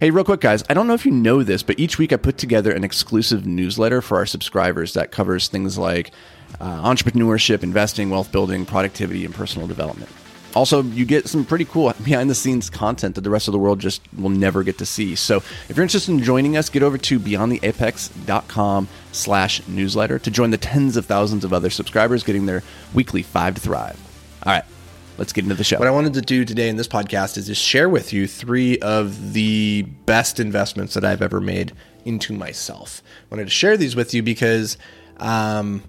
Hey, real quick, guys, I don't know if you know this, but each week I put together an exclusive newsletter for our subscribers that covers things like uh, entrepreneurship, investing, wealth building, productivity, and personal development. Also, you get some pretty cool behind the scenes content that the rest of the world just will never get to see. So if you're interested in joining us, get over to beyondtheapex.com slash newsletter to join the tens of thousands of other subscribers getting their weekly five to thrive. All right let's get into the show. What I wanted to do today in this podcast is just share with you three of the best investments that I've ever made into myself. I wanted to share these with you because um,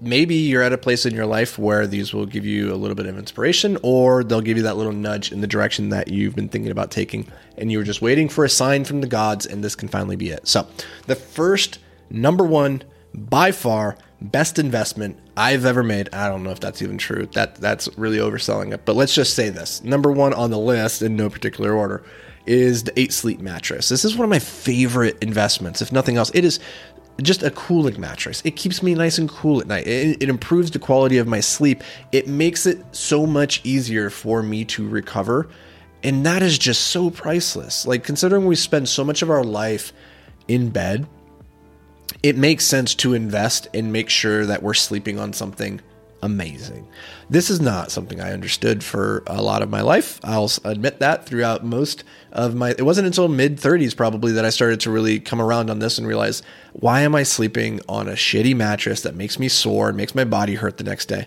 maybe you're at a place in your life where these will give you a little bit of inspiration or they'll give you that little nudge in the direction that you've been thinking about taking and you were just waiting for a sign from the gods and this can finally be it. So, the first number one by far best investment I've ever made. I don't know if that's even true. That that's really overselling it. But let's just say this. Number 1 on the list in no particular order is the 8 Sleep mattress. This is one of my favorite investments if nothing else. It is just a cooling mattress. It keeps me nice and cool at night. It, it, improves the quality of my sleep. It makes it so much easier for me to recover. And that is just so priceless. Like, considering we spend so much of our life in bed, it makes sense to invest and make sure that we're sleeping on something amazing. This is not something I understood for a lot of my life. I'll admit that throughout most of my it wasn't until mid 30s probably that I started to really come around on this and realize why am I sleeping on a shitty mattress that makes me sore and makes my body hurt the next day?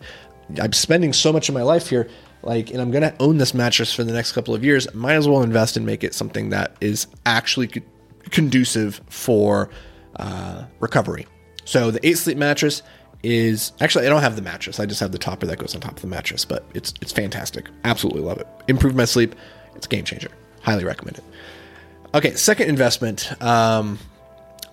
I'm spending so much of my life here like and I'm going to own this mattress for the next couple of years. Might as well invest and make it something that is actually conducive for uh, recovery. So the eight sleep mattress is actually I don't have the mattress. I just have the topper that goes on top of the mattress, but it's it's fantastic. Absolutely love it. Improved my sleep. It's a game changer. Highly recommend it. Okay, second investment. Um,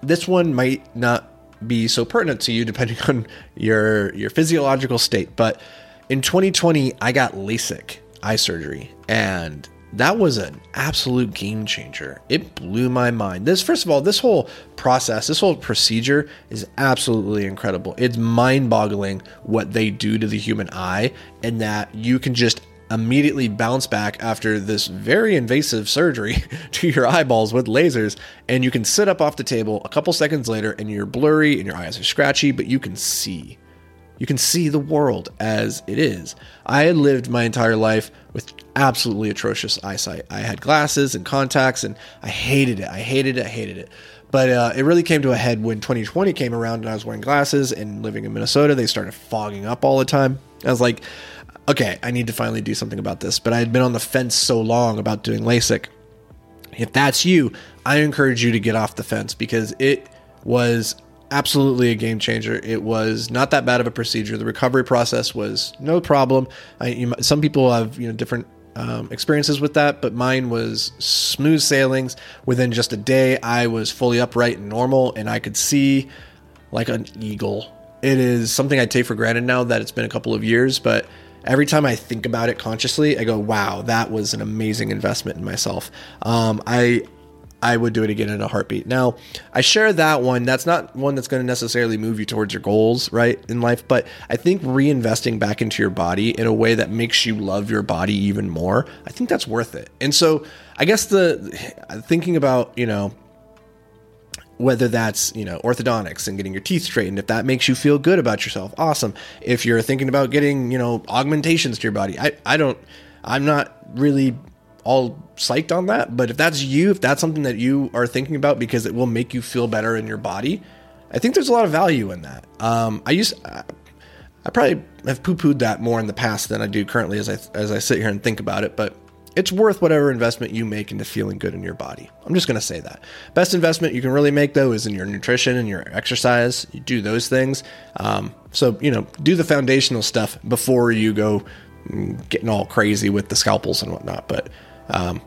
this one might not be so pertinent to you depending on your your physiological state, but in 2020 I got LASIK eye surgery and that was an absolute game changer. It blew my mind. This, first of all, this whole process, this whole procedure is absolutely incredible. It's mind boggling what they do to the human eye, and that you can just immediately bounce back after this very invasive surgery to your eyeballs with lasers and you can sit up off the table a couple seconds later and you're blurry and your eyes are scratchy but you can see you can see the world as it is. I had lived my entire life with absolutely atrocious eyesight. I had glasses and contacts, and I hated it. I hated it. I hated it. But uh, it really came to a head when 2020 came around and I was wearing glasses and living in Minnesota. They started fogging up all the time. I was like, okay, I need to finally do something about this. But I had been on the fence so long about doing LASIK. If that's you, I encourage you to get off the fence because it was absolutely a game changer. It was not that bad of a procedure. The recovery process was no problem. I, you, some people have you know different um, experiences with that, but mine was smooth sailings. Within just a day, I was fully upright and normal, and I could see like an eagle. It is something I take for granted now that it's been a couple of years, but every time I think about it consciously, I go, "Wow, that was an amazing investment in myself." Um, I I would do it again in a heartbeat. Now, I share that one. That's not one that's going to necessarily move you towards your goals, right, in life. But I think reinvesting back into your body in a way that makes you love your body even more, I think that's worth it. And so, I guess the thinking about, you know, whether that's you know orthodontics and getting your teeth straightened if that makes you feel good about yourself awesome if you're thinking about getting you know augmentations to your body i i don't i'm not really all psyched on that. But if that's you, if that's something that you are thinking about because it will make you feel better in your body, I think there's a lot of value in that. Um, I used, I probably have poo pooed that more in the past than I do currently as I as I sit here and think about it. But it's worth whatever investment you make into feeling good in your body. I'm just going to say that. Best investment you can really make though is in your nutrition and your exercise. You do those things. Um, so you know, do the foundational stuff before you go mm, getting all crazy with the scalpels and whatnot. But um,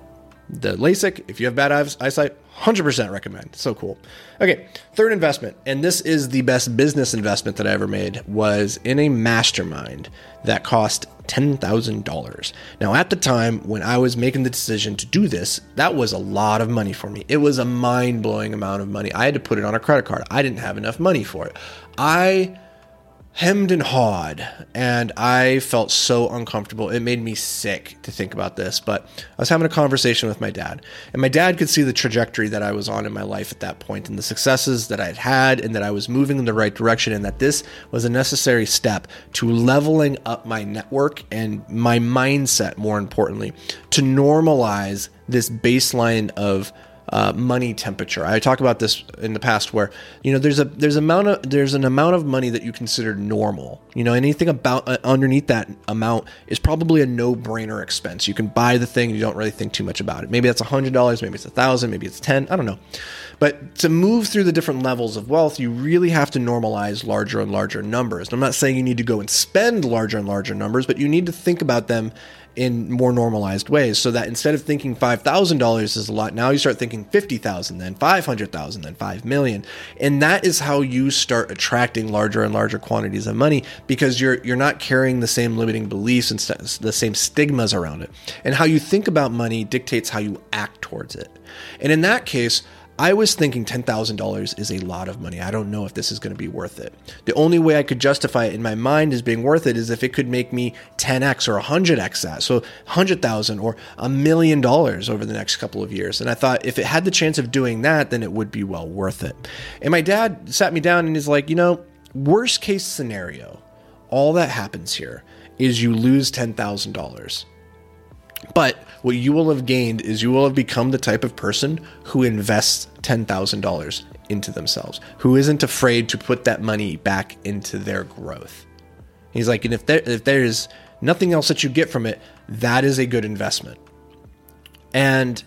the LASIK, if you have bad eyesight, 100% recommend. So cool. Okay, third investment, and this is the best business investment that I ever made, was in a mastermind that cost $10,000. Now, at the time when I was making the decision to do this, that was a lot of money for me. It was a mind blowing amount of money. I had to put it on a credit card. I didn't have enough money for it. I hemmed and hawed and I felt so uncomfortable. It made me sick to think about this, but I was having a conversation with my dad and my dad could see the trajectory that I was on in my life at that point and the successes that I'd had and that I was moving in the right direction and that this was a necessary step to leveling up my network and my mindset more importantly to normalize this baseline of uh, money temperature. I talk about this in the past where you know there's a there's amount of there's an amount of money that you consider normal. You know anything about uh, underneath that amount is probably a no brainer expense. You can buy the thing you don't really think too much about it. Maybe that's a hundred dollars, maybe it's a thousand, maybe it's ten. I don't know. But to move through the different levels of wealth, you really have to normalize larger and larger numbers. And I'm not saying you need to go and spend larger and larger numbers, but you need to think about them in more normalized ways so that instead of thinking $5,000 is a lot, now you start thinking 50,000, then 500,000, then 5 million. And that is how you start attracting larger and larger quantities of money because you're you're not carrying the same limiting beliefs and st- the same stigmas around it. And how you think about money dictates how you act towards it. And in that case, I was thinking $10,000 is a lot of money. I don't know if this is going to be worth it. The only way I could justify it in my mind as being worth it is if it could make me 10x or 100x that. So 100,000 or a million dollars over the next couple of years. And I thought if it had the chance of doing that, then it would be well worth it. And my dad sat me down and he's like, you know, worst case scenario, all that happens here is you lose $10,000. But what you will have gained is you will have become the type of person who invests $10,000 into themselves, who isn't afraid to put that money back into their growth. He's like, and if there if there's nothing else that you get from it, that is a good investment. And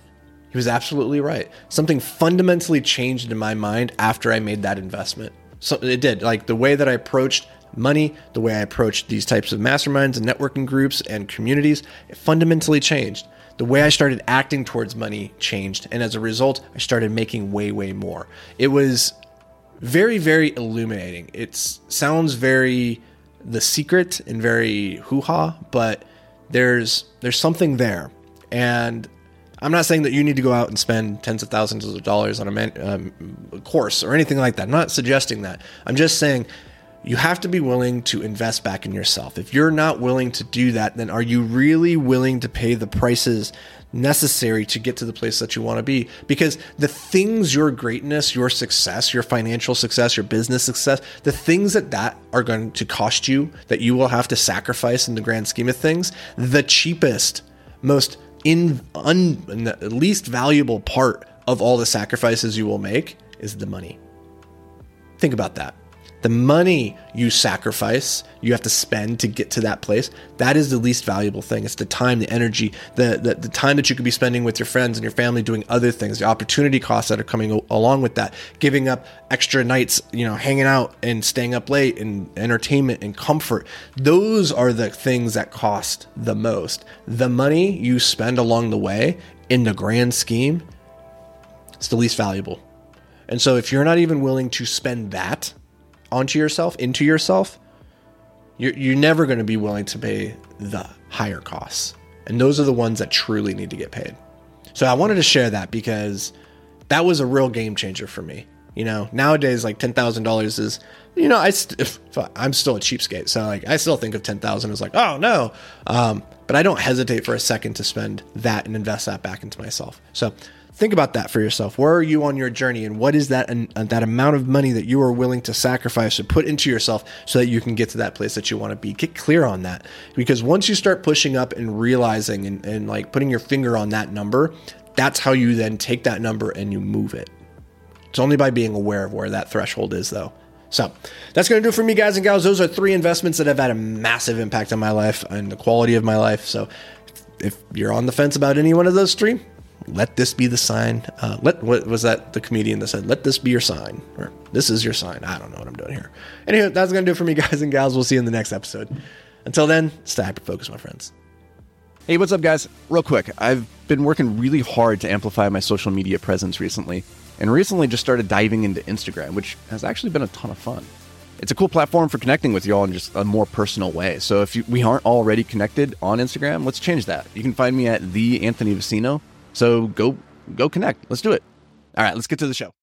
he was absolutely right. Something fundamentally changed in my mind after I made that investment. So it did. Like the way that I approached money, the way I approached these types of masterminds and networking groups and communities, it fundamentally changed. The way I started acting towards money changed. And as a result, I started making way, way more. It was very, very illuminating. It sounds very the secret and very hoo ha, but there's there's something there. And I'm not saying that you need to go out and spend tens of thousands of dollars on a man, um, course or anything like that. I'm not suggesting that. I'm just saying you have to be willing to invest back in yourself. If you're not willing to do that, then are you really willing to pay the prices necessary to get to the place that you want to be? Because the things your greatness, your success, your financial success, your business success, the things that that are going to cost you that you will have to sacrifice in the grand scheme of things, the cheapest, most in un, least valuable part of all the sacrifices you will make is the money. Think about that the money you sacrifice, you have to spend to get to that place, that is the least valuable thing. It's the time, the energy, the, the, the, time that you could be spending with your friends and your family doing other things, the opportunity costs that are coming along with that, giving up extra nights, you know, hanging out and staying up late and entertainment and comfort. Those are the things that cost the most. The money you spend along the way in the grand scheme, it's the least valuable. And so if you're not even willing to spend that, onto yourself, into yourself, you're, you're never going to be willing to pay the higher costs. And those are the ones that truly need to get paid. So I wanted to share that because that was a real game changer for me. You know, nowadays, like $10,000 is, you know, I st- I'm still a cheapskate. So like, I still think of 10,000 as like, oh no. Um, but I don't hesitate for a second to spend that and invest that back into myself. So think about that for yourself. Where are you on your journey, and what is that uh, that amount of money that you are willing to sacrifice to put into yourself so that you can get to that place that you want to be? Get clear on that, because once you start pushing up and realizing and, and like putting your finger on that number, that's how you then take that number and you move it. It's only by being aware of where that threshold is, though. So that's going to do it for me, guys and gals. Those are three investments that have had a massive impact on my life and the quality of my life. So if you're on the fence about any one of those three, let this be the sign. Uh, let what was that the comedian that said, "Let this be your sign," or "This is your sign." I don't know what I'm doing here. Anyway, that's gonna do it for me, guys and gals. We'll see you in the next episode. Until then, stay hyper focused, my friends. Hey, what's up, guys? Real quick, I've been working really hard to amplify my social media presence recently, and recently just started diving into Instagram, which has actually been a ton of fun. It's a cool platform for connecting with y'all in just a more personal way. So if you, we aren't already connected on Instagram, let's change that. You can find me at the Anthony Vicino so go go connect. Let's do it. All right, let's get to the show.